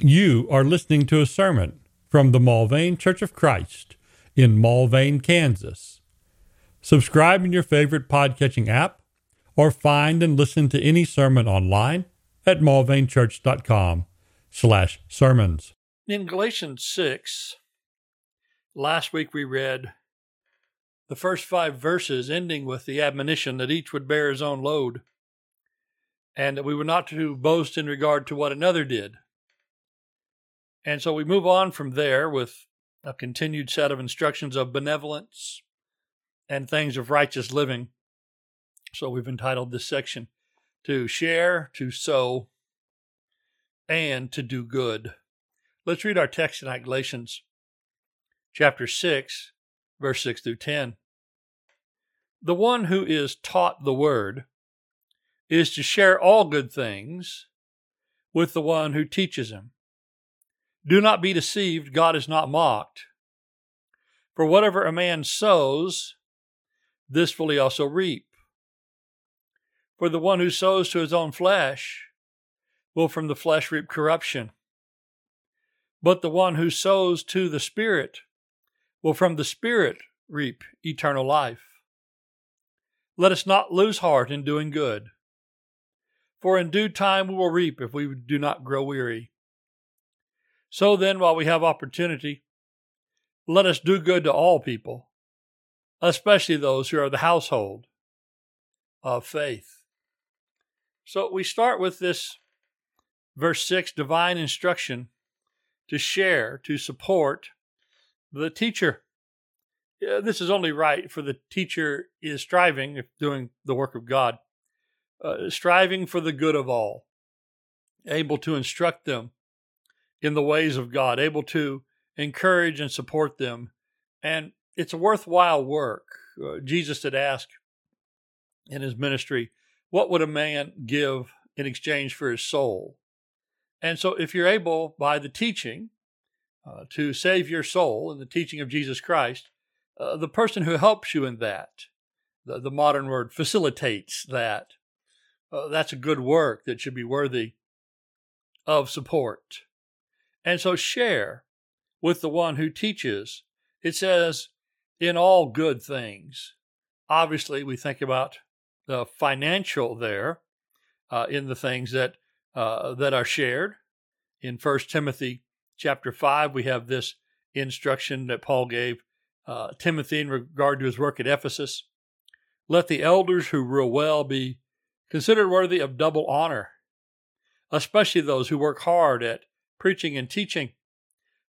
You are listening to a sermon from the Mulvane Church of Christ in Mulvane, Kansas. Subscribe in your favorite podcatching app or find and listen to any sermon online at mulvanechurch.com slash sermons. In Galatians 6, last week we read the first five verses ending with the admonition that each would bear his own load and that we were not to boast in regard to what another did. And so we move on from there with a continued set of instructions of benevolence and things of righteous living. So we've entitled this section to share, to sow, and to do good. Let's read our text tonight, Galatians chapter 6, verse 6 through 10. The one who is taught the word is to share all good things with the one who teaches him. Do not be deceived, God is not mocked. For whatever a man sows, this will he also reap. For the one who sows to his own flesh will from the flesh reap corruption. But the one who sows to the Spirit will from the Spirit reap eternal life. Let us not lose heart in doing good, for in due time we will reap if we do not grow weary. So then, while we have opportunity, let us do good to all people, especially those who are the household of faith. So we start with this verse 6 divine instruction to share, to support the teacher. This is only right for the teacher is striving, doing the work of God, uh, striving for the good of all, able to instruct them in the ways of God, able to encourage and support them. And it's a worthwhile work. Uh, Jesus had asked in his ministry, What would a man give in exchange for his soul? And so, if you're able by the teaching uh, to save your soul in the teaching of Jesus Christ, uh, the person who helps you in that, the, the modern word facilitates that, uh, that's a good work that should be worthy of support. And so share with the one who teaches. It says, in all good things. Obviously, we think about the financial there uh, in the things that uh, that are shared. In First Timothy chapter five, we have this instruction that Paul gave uh, Timothy in regard to his work at Ephesus. Let the elders who rule well be considered worthy of double honor, especially those who work hard at preaching and teaching.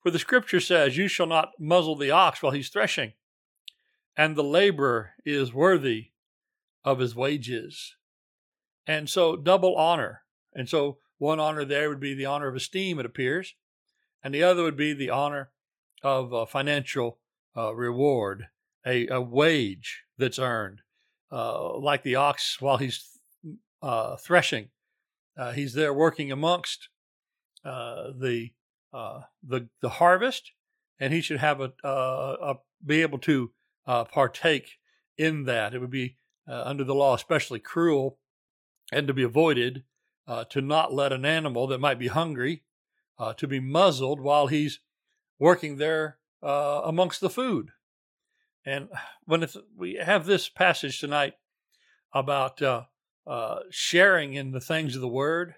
For the scripture says, You shall not muzzle the ox while he's threshing, and the laborer is worthy of his wages. And so, double honor. And so, one honor there would be the honor of esteem, it appears, and the other would be the honor of a financial uh, reward, a, a, wage that's earned. Uh, like the ox while he's uh, threshing, uh, he's there working amongst uh, the uh, the the harvest, and he should have a, uh, a be able to uh, partake in that. It would be under the law especially cruel, and to be avoided to not let an animal that might be hungry to be muzzled while he's working there amongst the food. And when we have this passage tonight about uh, uh, sharing in the things of the word,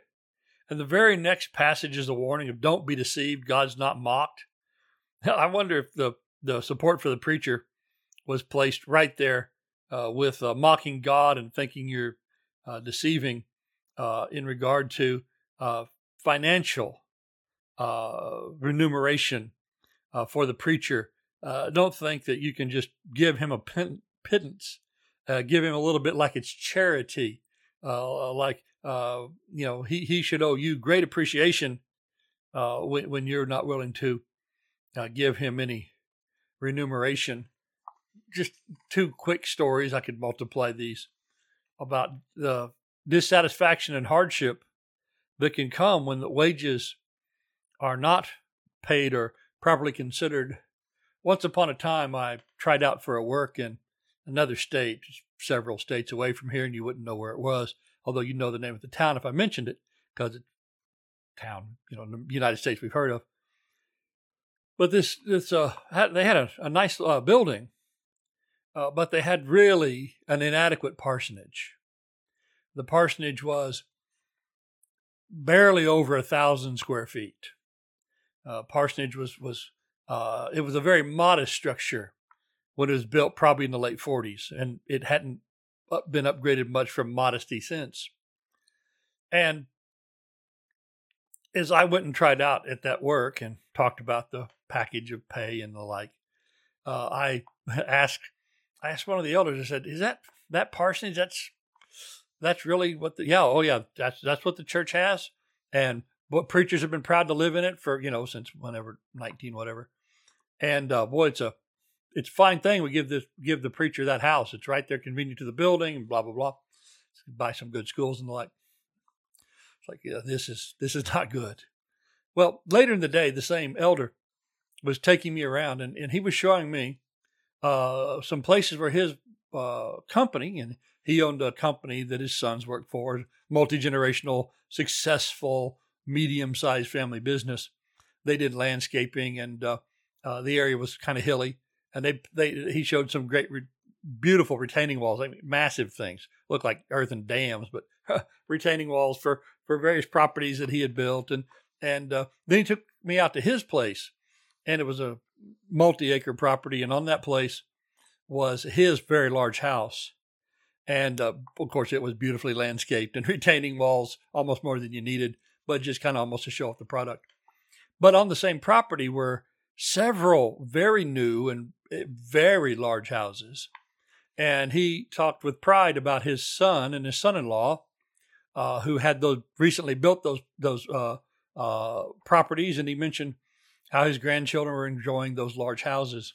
and the very next passage is a warning of don't be deceived, God's not mocked. I wonder if the, the support for the preacher was placed right there uh, with uh, mocking God and thinking you're uh, deceiving uh, in regard to uh, financial uh, remuneration for the preacher. don't think that you can just give him a pittance, give him a little bit like it's charity, like uh, you know, he, he should owe you great appreciation uh, when, when you're not willing to uh, give him any remuneration. Just two quick stories. I could multiply these about the dissatisfaction and hardship that can come when the wages are not paid or properly considered. Once upon a time, I tried out for a work in another state, several states away from here, and you wouldn't know where it was although you know the name of the town if I mentioned it, because it's town, you know, in the United States we've heard of. But this, this, uh, they had a, a nice uh, building, uh, but they had really an inadequate parsonage. The parsonage was barely over a thousand square feet. Uh, parsonage was was uh, it was a very modest structure when it was built, probably in the late 40s, and it hadn't been upgraded much from modesty since. And as I went and tried out at that work and talked about the package of pay and the like, uh, I asked I asked one of the elders. I said, "Is that that parsonage? That's that's really what the yeah oh yeah that's that's what the church has, and what preachers have been proud to live in it for you know since whenever nineteen whatever, and uh, boy it's a it's a fine thing we give this give the preacher that house. It's right there, convenient to the building, and blah blah blah. Buy some good schools and the like. It's like yeah, this is this is not good. Well, later in the day, the same elder was taking me around, and, and he was showing me uh, some places where his uh, company, and he owned a company that his sons worked for, multi generational, successful, medium sized family business. They did landscaping, and uh, uh the area was kind of hilly and they they he showed some great re- beautiful retaining walls, I mean, massive things, look like earthen dams, but retaining walls for for various properties that he had built, and and uh, then he took me out to his place, and it was a multi-acre property, and on that place was his very large house, and uh, of course it was beautifully landscaped and retaining walls, almost more than you needed, but just kind of almost to show off the product. But on the same property were several very new and very large houses. And he talked with pride about his son and his son-in-law, uh, who had those recently built those those uh, uh, properties, and he mentioned how his grandchildren were enjoying those large houses.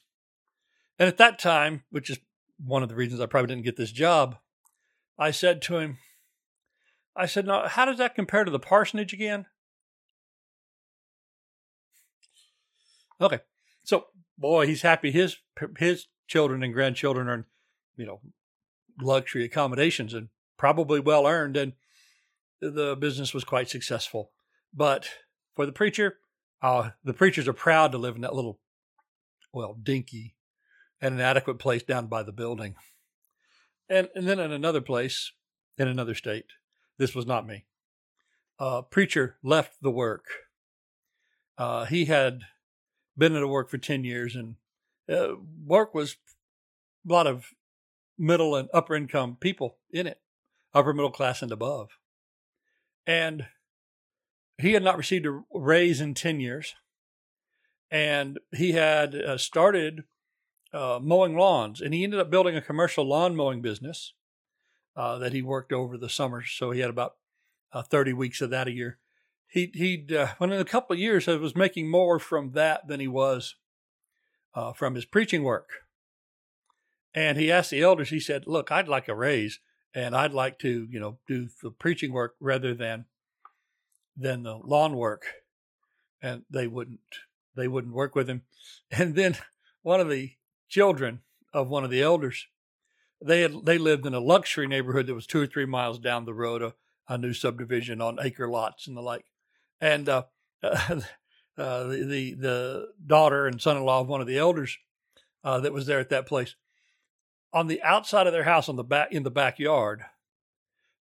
And at that time, which is one of the reasons I probably didn't get this job, I said to him, I said, "Now, how does that compare to the parsonage again?" Okay. So, boy, he's happy his his children and grandchildren are, you know, luxury accommodations and probably well earned, and the business was quite successful. But for the preacher, uh, the preachers are proud to live in that little, well, dinky and inadequate place down by the building. And and then in another place, in another state, this was not me. Uh, preacher left the work. Uh, he had been at work for 10 years and uh, work was a lot of middle and upper income people in it, upper middle class and above. And he had not received a raise in 10 years. And he had uh, started uh, mowing lawns and he ended up building a commercial lawn mowing business uh, that he worked over the summer. So he had about uh, 30 weeks of that a year he he'd uh, in a couple of years I was making more from that than he was uh, from his preaching work. And he asked the elders. He said, "Look, I'd like a raise, and I'd like to, you know, do the preaching work rather than than the lawn work." And they wouldn't they wouldn't work with him. And then one of the children of one of the elders, they had they lived in a luxury neighborhood that was two or three miles down the road, a, a new subdivision on acre lots and the like and uh, uh, the, the, the daughter and son-in-law of one of the elders uh, that was there at that place. On the outside of their house, on the back in the backyard,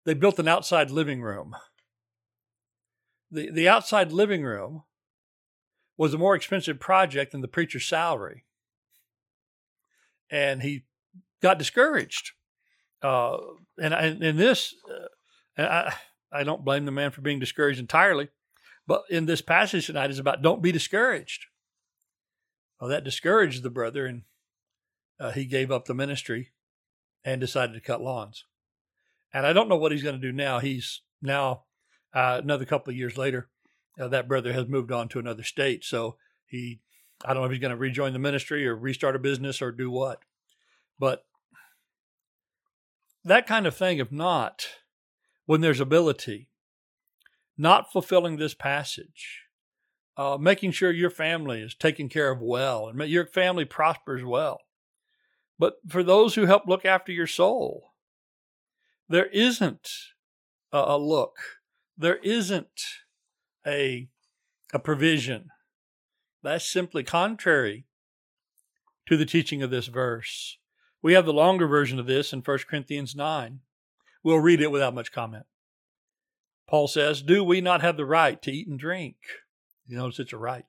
they built an outside living room. the The outside living room was a more expensive project than the preacher's salary, and he got discouraged. Uh, and in this, uh, I I don't blame the man for being discouraged entirely. But in this passage tonight is about don't be discouraged. Well, that discouraged the brother, and uh, he gave up the ministry and decided to cut lawns. And I don't know what he's going to do now. He's now uh, another couple of years later. Uh, that brother has moved on to another state, so he I don't know if he's going to rejoin the ministry or restart a business or do what. But that kind of thing, if not, when there's ability, not fulfilling this passage, uh, making sure your family is taken care of well and your family prospers well. But for those who help look after your soul, there isn't a, a look, there isn't a, a provision. That's simply contrary to the teaching of this verse. We have the longer version of this in 1 Corinthians 9. We'll read it without much comment. Paul says, Do we not have the right to eat and drink? You notice it's a right.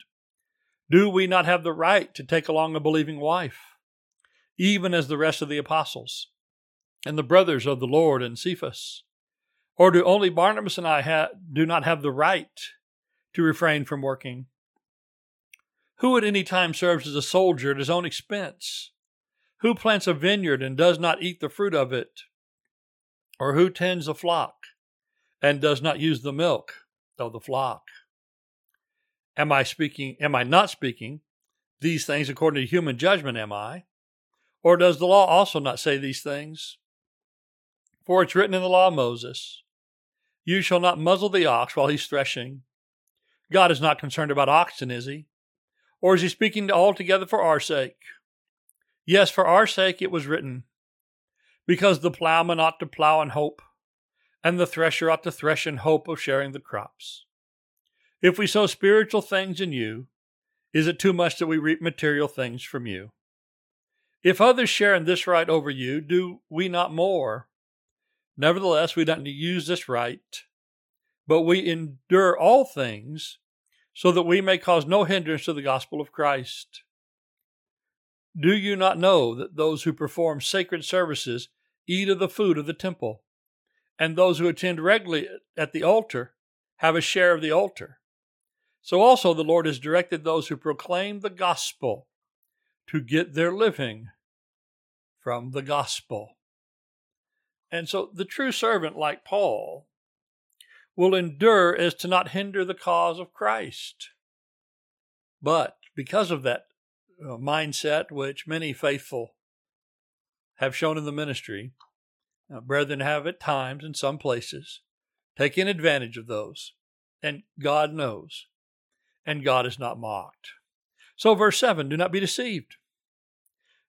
Do we not have the right to take along a believing wife, even as the rest of the apostles and the brothers of the Lord and Cephas? Or do only Barnabas and I ha- do not have the right to refrain from working? Who at any time serves as a soldier at his own expense? Who plants a vineyard and does not eat the fruit of it? Or who tends a flock and does not use the milk of the flock? Am I speaking, am I not speaking these things according to human judgment, am I? Or does the law also not say these things? For it's written in the law of Moses, You shall not muzzle the ox while he's threshing. God is not concerned about oxen, is he? Or is he speaking altogether for our sake? Yes, for our sake it was written, because the plowman ought to plow in hope, and the thresher ought to thresh in hope of sharing the crops. If we sow spiritual things in you, is it too much that we reap material things from you? If others share in this right over you, do we not more? Nevertheless, we don't use this right, but we endure all things so that we may cause no hindrance to the gospel of Christ. Do you not know that those who perform sacred services eat of the food of the temple, and those who attend regularly at the altar have a share of the altar? So also the Lord has directed those who proclaim the gospel to get their living from the gospel. And so the true servant, like Paul, will endure as to not hinder the cause of Christ. But because of that uh, mindset, which many faithful have shown in the ministry, uh, brethren have at times in some places taken advantage of those. And God knows and God is not mocked. So, verse 7 do not be deceived.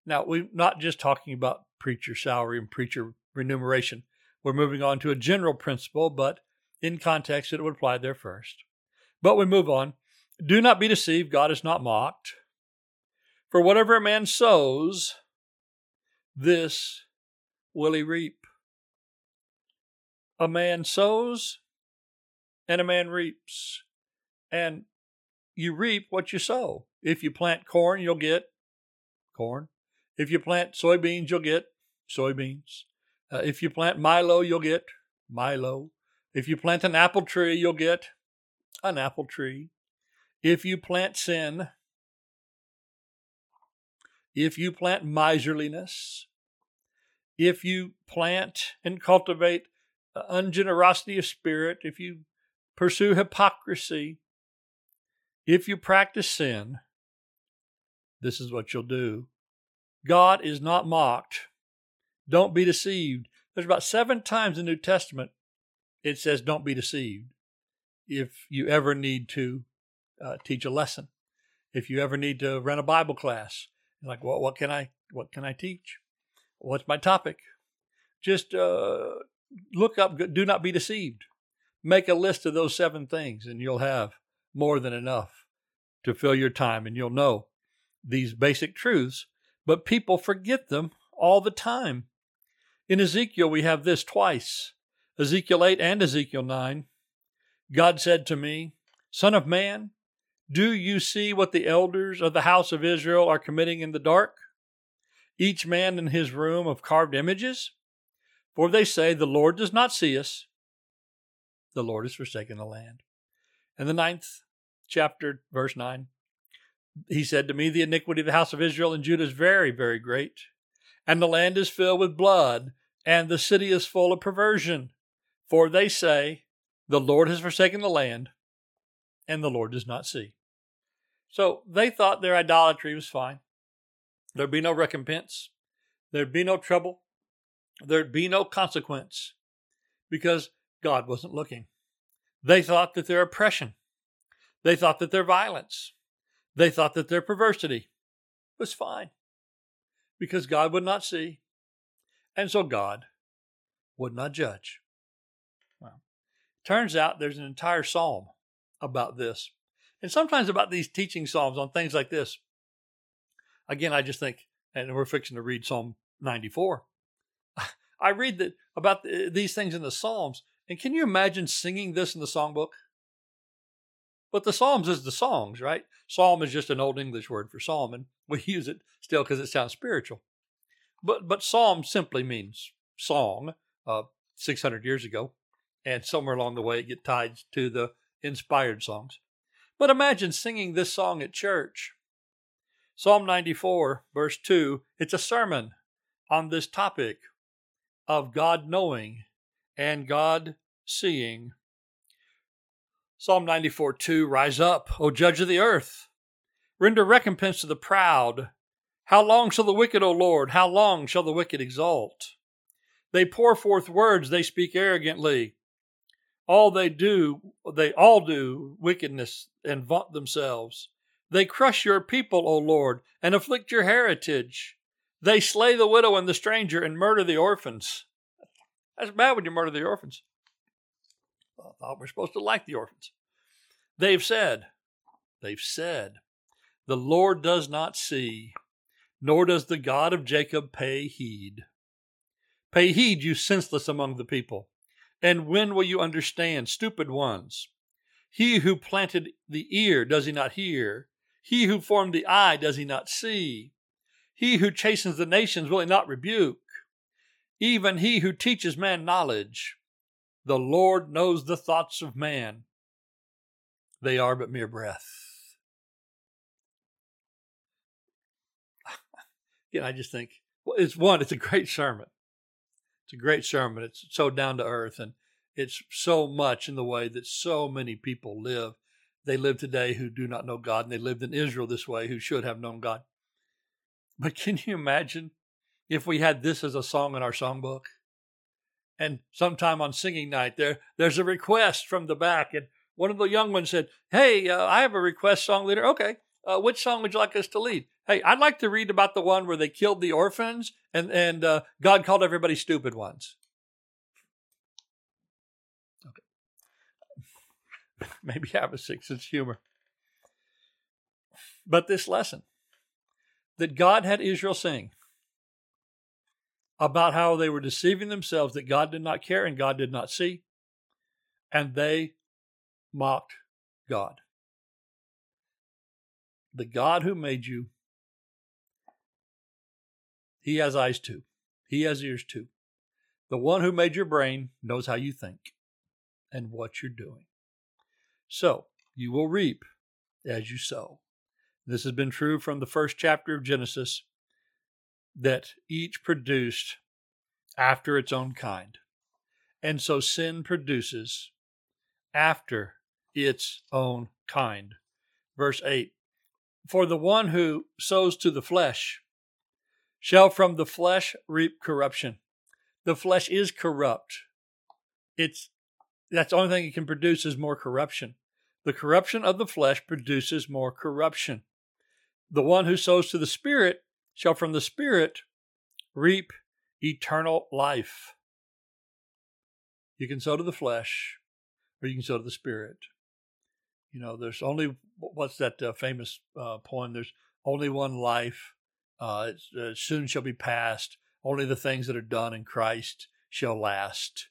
Now, we're not just talking about preacher salary and preacher remuneration. We're moving on to a general principle, but in context, it would apply there first. But we move on. Do not be deceived, God is not mocked. For whatever a man sows, this will he reap. A man sows and a man reaps. And you reap what you sow. If you plant corn, you'll get corn. If you plant soybeans, you'll get soybeans. Uh, if you plant Milo, you'll get Milo. If you plant an apple tree, you'll get an apple tree. If you plant sin, if you plant miserliness, if you plant and cultivate ungenerosity of spirit, if you pursue hypocrisy, if you practice sin, this is what you'll do. God is not mocked. Don't be deceived. There's about seven times in the New Testament it says, don't be deceived. If you ever need to uh, teach a lesson, if you ever need to run a Bible class, like, well, what can I, what can I teach? What's my topic? Just uh, look up, do not be deceived. Make a list of those seven things and you'll have more than enough to fill your time, and you'll know these basic truths, but people forget them all the time. In Ezekiel, we have this twice Ezekiel 8 and Ezekiel 9. God said to me, Son of man, do you see what the elders of the house of Israel are committing in the dark? Each man in his room of carved images? For they say, The Lord does not see us. The Lord has forsaken the land. In the ninth chapter, verse 9. He said to me, The iniquity of the house of Israel and Judah is very, very great, and the land is filled with blood, and the city is full of perversion. For they say, The Lord has forsaken the land, and the Lord does not see. So they thought their idolatry was fine. There'd be no recompense, there'd be no trouble, there'd be no consequence, because God wasn't looking. They thought that their oppression they thought that their violence, they thought that their perversity was fine because God would not see, and so God would not judge. Well, turns out there's an entire psalm about this. And sometimes about these teaching Psalms on things like this. Again, I just think, and we're fixing to read Psalm 94. I read that about these things in the Psalms, and can you imagine singing this in the songbook? But the Psalms is the songs, right? Psalm is just an old English word for psalm, and we use it still because it sounds spiritual. But but psalm simply means song. Uh, 600 years ago, and somewhere along the way it get tied to the inspired songs. But imagine singing this song at church. Psalm 94, verse 2, it's a sermon on this topic of God knowing and God seeing. Psalm 94, 2, Rise up, O judge of the earth. Render recompense to the proud. How long shall the wicked, O Lord, how long shall the wicked exalt? They pour forth words, they speak arrogantly. All they do, they all do wickedness and vaunt themselves. They crush your people, O Lord, and afflict your heritage. They slay the widow and the stranger and murder the orphans. That's bad when you murder the orphans. I thought we're supposed to like the orphans. They've said, they've said, the Lord does not see, nor does the God of Jacob pay heed. Pay heed, you senseless among the people. And when will you understand, stupid ones? He who planted the ear, does he not hear? He who formed the eye, does he not see? He who chastens the nations, will he not rebuke? Even he who teaches man knowledge. The Lord knows the thoughts of man. They are but mere breath. Again, I just think, well, it's one, it's a great sermon. It's a great sermon. It's so down to earth and it's so much in the way that so many people live. They live today who do not know God, and they lived in Israel this way who should have known God. But can you imagine if we had this as a song in our songbook? And sometime on singing night, there there's a request from the back, and one of the young ones said, "Hey, uh, I have a request, song leader. Okay, uh, which song would you like us to lead?" Hey, I'd like to read about the one where they killed the orphans and, and uh, God called everybody stupid ones. Okay. Maybe have a six sense humor. But this lesson that God had Israel sing about how they were deceiving themselves, that God did not care and God did not see, and they mocked God. The God who made you he has eyes too. He has ears too. The one who made your brain knows how you think and what you're doing. So you will reap as you sow. This has been true from the first chapter of Genesis that each produced after its own kind. And so sin produces after its own kind. Verse 8 For the one who sows to the flesh shall from the flesh reap corruption. The flesh is corrupt. It's that's the only thing it can produce is more corruption. The corruption of the flesh produces more corruption. The one who sows to the Spirit shall from the Spirit reap eternal life. You can sow to the flesh, or you can sow to the Spirit. You know, there's only what's that uh, famous uh, poem? There's only one life. Uh, uh, soon shall be past. Only the things that are done in Christ shall last.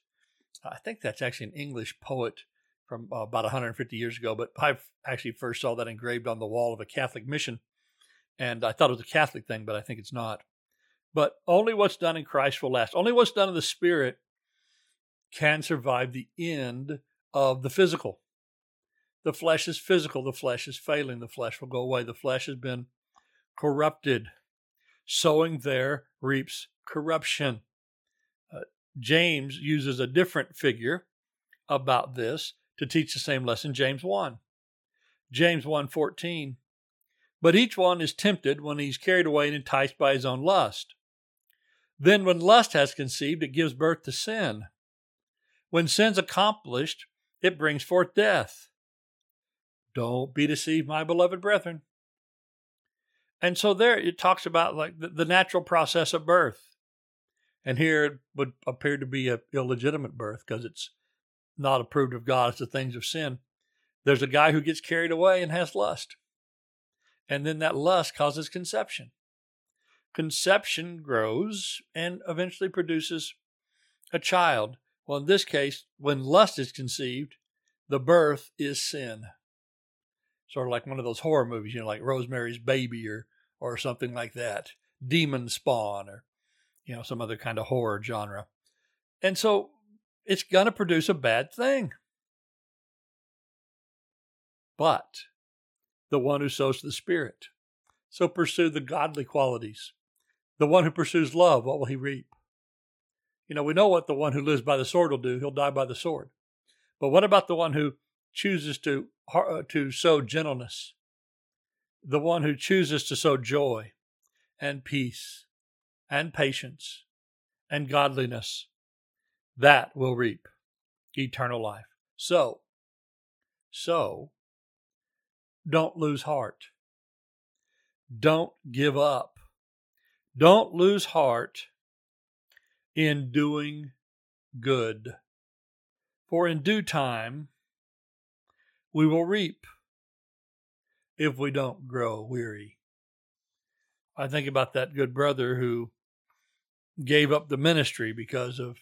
I think that's actually an English poet from uh, about 150 years ago, but I actually first saw that engraved on the wall of a Catholic mission. And I thought it was a Catholic thing, but I think it's not. But only what's done in Christ will last. Only what's done in the Spirit can survive the end of the physical. The flesh is physical. The flesh is failing. The flesh will go away. The flesh has been corrupted sowing there reaps corruption. Uh, James uses a different figure about this to teach the same lesson, James 1. James 1:14. But each one is tempted when he's carried away and enticed by his own lust. Then when lust has conceived, it gives birth to sin. When sin's accomplished, it brings forth death. Don't be deceived, my beloved brethren. And so there it talks about like the, natural process of birth. And here it would appear to be a illegitimate birth because it's not approved of God. It's the things of sin. There's a guy who gets carried away and has lust. And then that lust causes conception. Conception grows and eventually produces a child. Well, in this case, when lust is conceived, the birth is sin. Sort of like one of those horror movies, you know, like Rosemary's Baby or or something like that, Demon Spawn or you know some other kind of horror genre. And so it's going to produce a bad thing. But the one who sows the Spirit. So pursue the godly qualities. The one who pursues love, what will he reap? You know, we know what the one who lives by the sword will do. He'll die by the sword. But what about the one who chooses to, uh, to sow gentleness? The one who chooses to sow joy and peace and patience and godliness, that will reap eternal life. So, so, don't lose heart. Don't give up. Don't lose heart in doing good. For in due time we will reap if we don't grow weary. I think about that good brother who gave up the ministry because of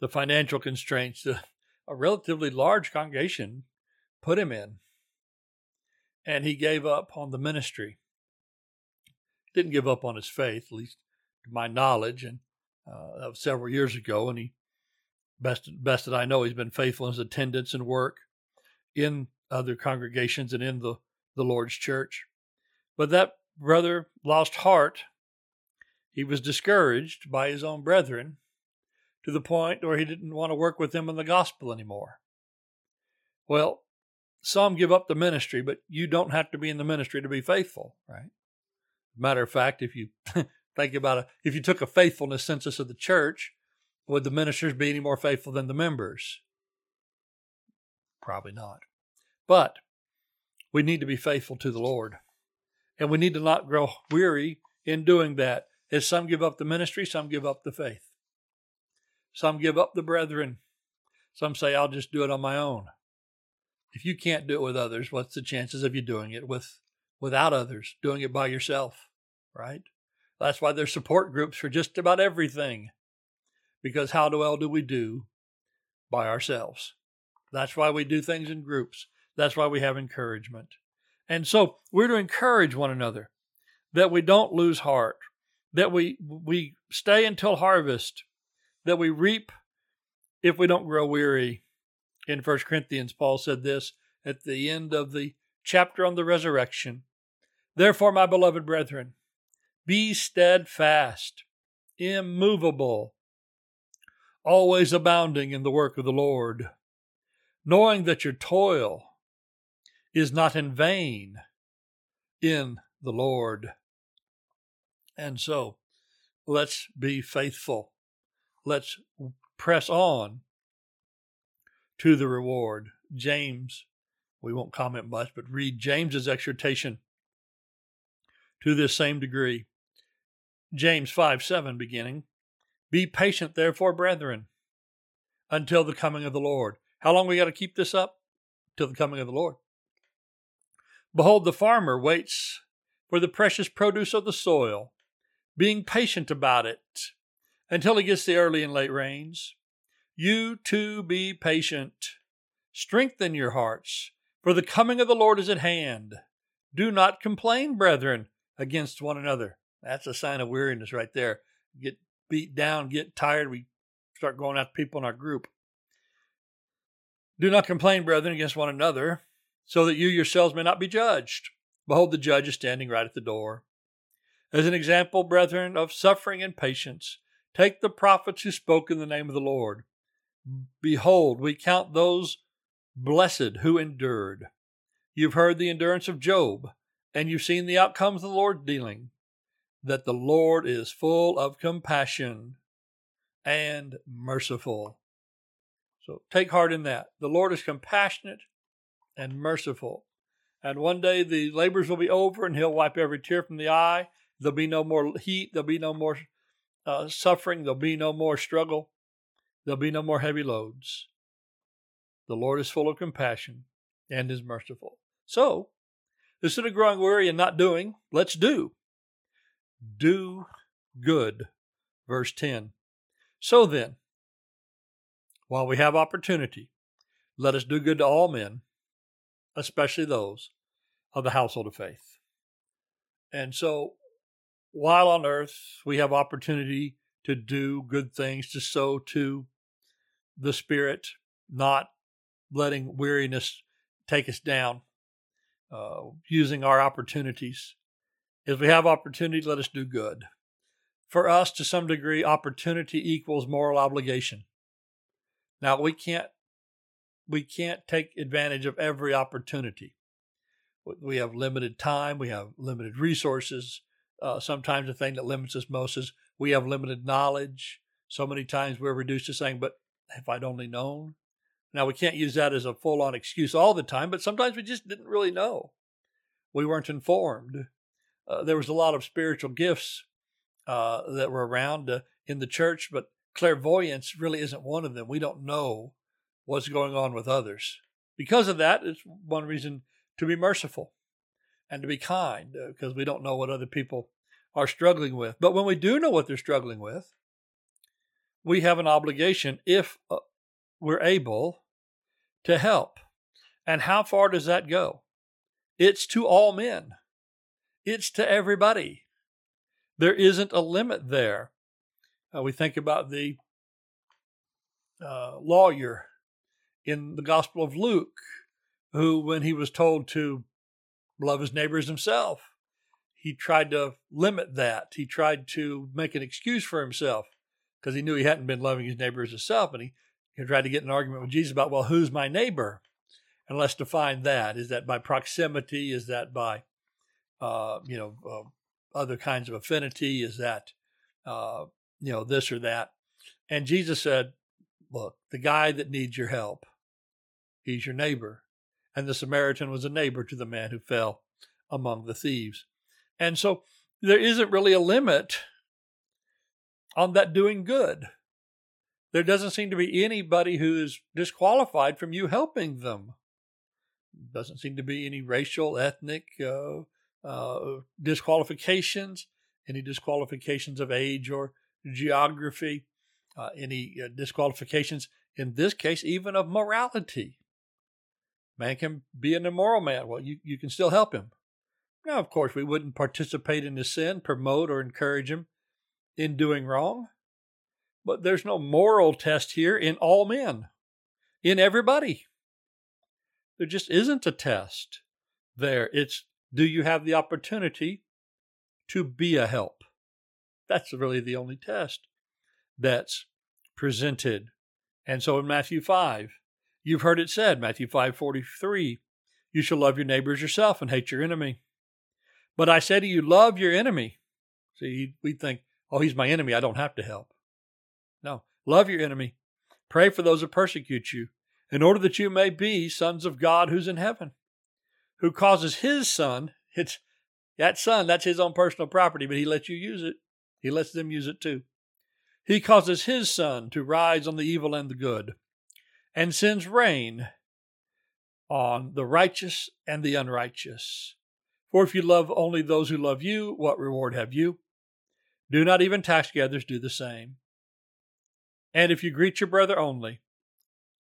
the financial constraints that a relatively large congregation put him in. And he gave up on the ministry. Didn't give up on his faith, at least to my knowledge, and uh, that was several years ago. And he, best best that I know, he's been faithful in his attendance and work in other congregations and in the the Lord's church. But that brother lost heart. He was discouraged by his own brethren to the point where he didn't want to work with them in the gospel anymore. Well, some give up the ministry, but you don't have to be in the ministry to be faithful, right? Matter of fact, if you think about it, if you took a faithfulness census of the church, would the ministers be any more faithful than the members? Probably not. But we need to be faithful to the Lord. And we need to not grow weary in doing that. As some give up the ministry, some give up the faith. Some give up the brethren. Some say, I'll just do it on my own. If you can't do it with others, what's the chances of you doing it with without others, doing it by yourself, right? That's why there's support groups for just about everything. Because how well do we do by ourselves? That's why we do things in groups. That's why we have encouragement. And so we're to encourage one another that we don't lose heart, that we we stay until harvest, that we reap if we don't grow weary. In 1 Corinthians, Paul said this at the end of the chapter on the resurrection. Therefore, my beloved brethren, be steadfast, immovable, always abounding in the work of the Lord, knowing that your toil is not in vain in the Lord. And so let's be faithful. Let's press on to the reward. James, we won't comment much, but read James's exhortation to this same degree. James 5 7 beginning. Be patient, therefore, brethren, until the coming of the Lord. How long we got to keep this up? Till the coming of the Lord. Behold, the farmer waits for the precious produce of the soil, being patient about it until he gets the early and late rains. You too be patient. Strengthen your hearts, for the coming of the Lord is at hand. Do not complain, brethren, against one another. That's a sign of weariness right there. Get beat down, get tired, we start going after people in our group. Do not complain, brethren, against one another so that you yourselves may not be judged. Behold, the judge is standing right at the door. As an example, brethren, of suffering and patience, take the prophets who spoke in the name of the Lord. Behold, we count those blessed who endured. You've heard the endurance of Job, and you've seen the outcomes of the Lord's dealing, that the Lord is full of compassion and merciful. So take heart in that. The Lord is compassionate and merciful. And one day the labors will be over and he'll wipe every tear from the eye. There'll be no more heat. There'll be no more uh, suffering. There'll be no more struggle. There'll be no more heavy loads. The Lord is full of compassion and is merciful. So, instead of growing weary and not doing, let's do. Do good. Verse 10. So then, while we have opportunity, let us do good to all men, especially those of the household of faith. And so, while on earth we have opportunity to do good things, to sow to the Spirit, not letting weariness take us down, uh, using our opportunities. If we have opportunity, let us do good. For us, to some degree, opportunity equals moral obligation. Now we can't we can't take advantage of every opportunity. We have limited time, we have limited resources. Uh, sometimes the thing that limits us most is we have limited knowledge. So many times we're reduced to saying, "But if I'd only known." Now we can't use that as a full-on excuse all the time, but sometimes we just didn't really know. We weren't informed. Uh, there was a lot of spiritual gifts uh, that were around uh, in the church, but clairvoyance really isn't one of them. We don't know what's going on with others. Because of that, it's one reason to be merciful and to be kind, because uh, we don't know what other people are struggling with. But when we do know what they're struggling with, we have an obligation, if uh, we're able, to help. And how far does that go? It's to all men, it's to everybody. There isn't a limit there. Uh, we think about the uh, lawyer in the Gospel of Luke, who, when he was told to love his neighbors himself, he tried to limit that. He tried to make an excuse for himself because he knew he hadn't been loving his neighbor as himself. And he, he tried to get an argument with Jesus about, well, who's my neighbor? And let's define that. Is that by proximity? Is that by, uh, you know, uh, other kinds of affinity? Is that, uh, you know, this or that? And Jesus said, look, the guy that needs your help, he's your neighbor. And the Samaritan was a neighbor to the man who fell among the thieves. And so there isn't really a limit on that doing good. There doesn't seem to be anybody who is disqualified from you helping them. Doesn't seem to be any racial, ethnic uh, uh, disqualifications, any disqualifications of age or geography, uh, any uh, disqualifications, in this case, even of morality. Man can be an immoral man. Well, you, you can still help him. Now, of course, we wouldn't participate in his sin, promote or encourage him in doing wrong. But there's no moral test here in all men, in everybody. There just isn't a test there. It's do you have the opportunity to be a help? That's really the only test that's presented. And so in Matthew 5, you've heard it said, Matthew 5 43, you shall love your neighbors yourself and hate your enemy. But I say to you, love your enemy. See, we think, oh, he's my enemy. I don't have to help. No, love your enemy. Pray for those who persecute you, in order that you may be sons of God who's in heaven, who causes his son, it's that son, that's his own personal property, but he lets you use it. He lets them use it too. He causes his sun to rise on the evil and the good, and sends rain on the righteous and the unrighteous. For if you love only those who love you, what reward have you? Do not even tax gatherers do the same? And if you greet your brother only,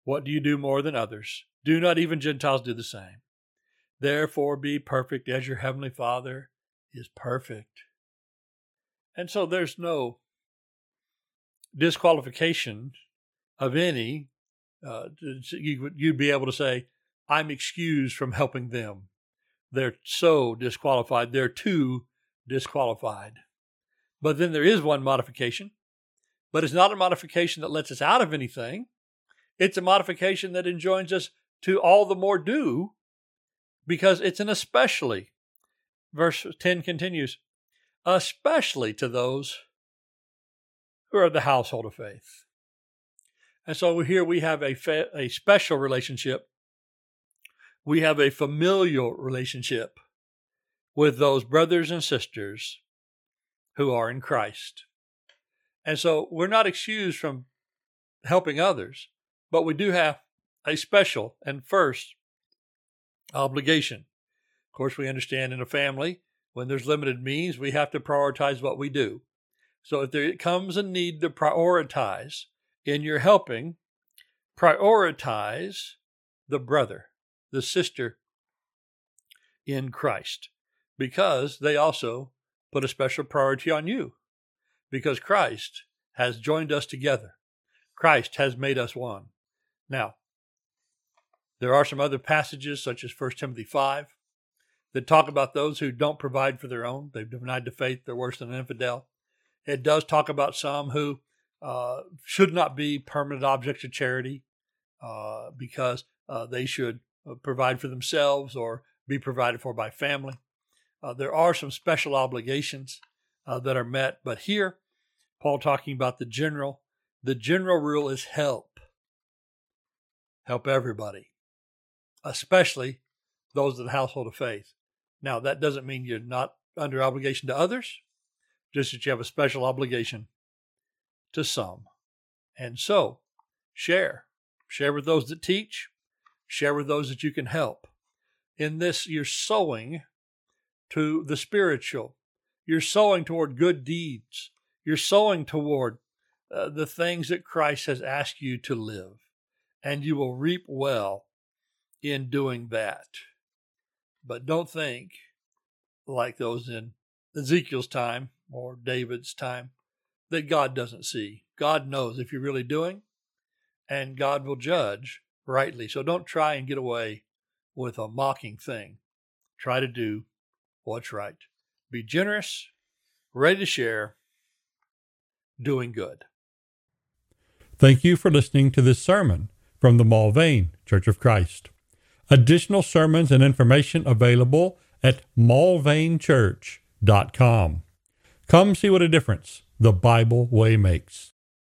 what do you do more than others? Do not even Gentiles do the same? Therefore, be perfect as your heavenly Father is perfect. And so there's no disqualification of any. Uh, you, you'd be able to say, I'm excused from helping them. They're so disqualified. They're too disqualified. But then there is one modification, but it's not a modification that lets us out of anything. It's a modification that enjoins us to all the more do because it's an especially. Verse 10 continues, especially to those who are the household of faith. And so here we have a, a special relationship. We have a familial relationship with those brothers and sisters who are in Christ. And so we're not excused from helping others, but we do have a special and first obligation. Of course, we understand in a family, when there's limited means, we have to prioritize what we do. So if there comes a need to prioritize in your helping, prioritize the brother, the sister in Christ, because they also put a special priority on you, because Christ has joined us together. Christ has made us one. Now, there are some other passages, such as 1 Timothy 5, that talk about those who don't provide for their own. They've denied the faith, they're worse than an infidel. It does talk about some who uh, should not be permanent objects of charity uh, because uh, they should uh, provide for themselves or be provided for by family. Uh, there are some special obligations uh, that are met, but here, Paul talking about the general. The general rule is help. Help everybody, especially those of the household of faith. Now, that doesn't mean you're not under obligation to others, just that you have a special obligation to some. And so, share. Share with those that teach, share with those that you can help. In this, you're sowing to the spiritual, you're sowing toward good deeds, you're sowing toward uh, the things that Christ has asked you to live, and you will reap well in doing that. But don't think like those in Ezekiel's time or David's time that God doesn't see. God knows if you're really doing, and God will judge rightly. So don't try and get away with a mocking thing. Try to do what's right. Be generous, ready to share, doing good. Thank you for listening to this sermon from the Mulvane Church of Christ. Additional sermons and information available at mulvanechurch.com. Come see what a difference the Bible way makes.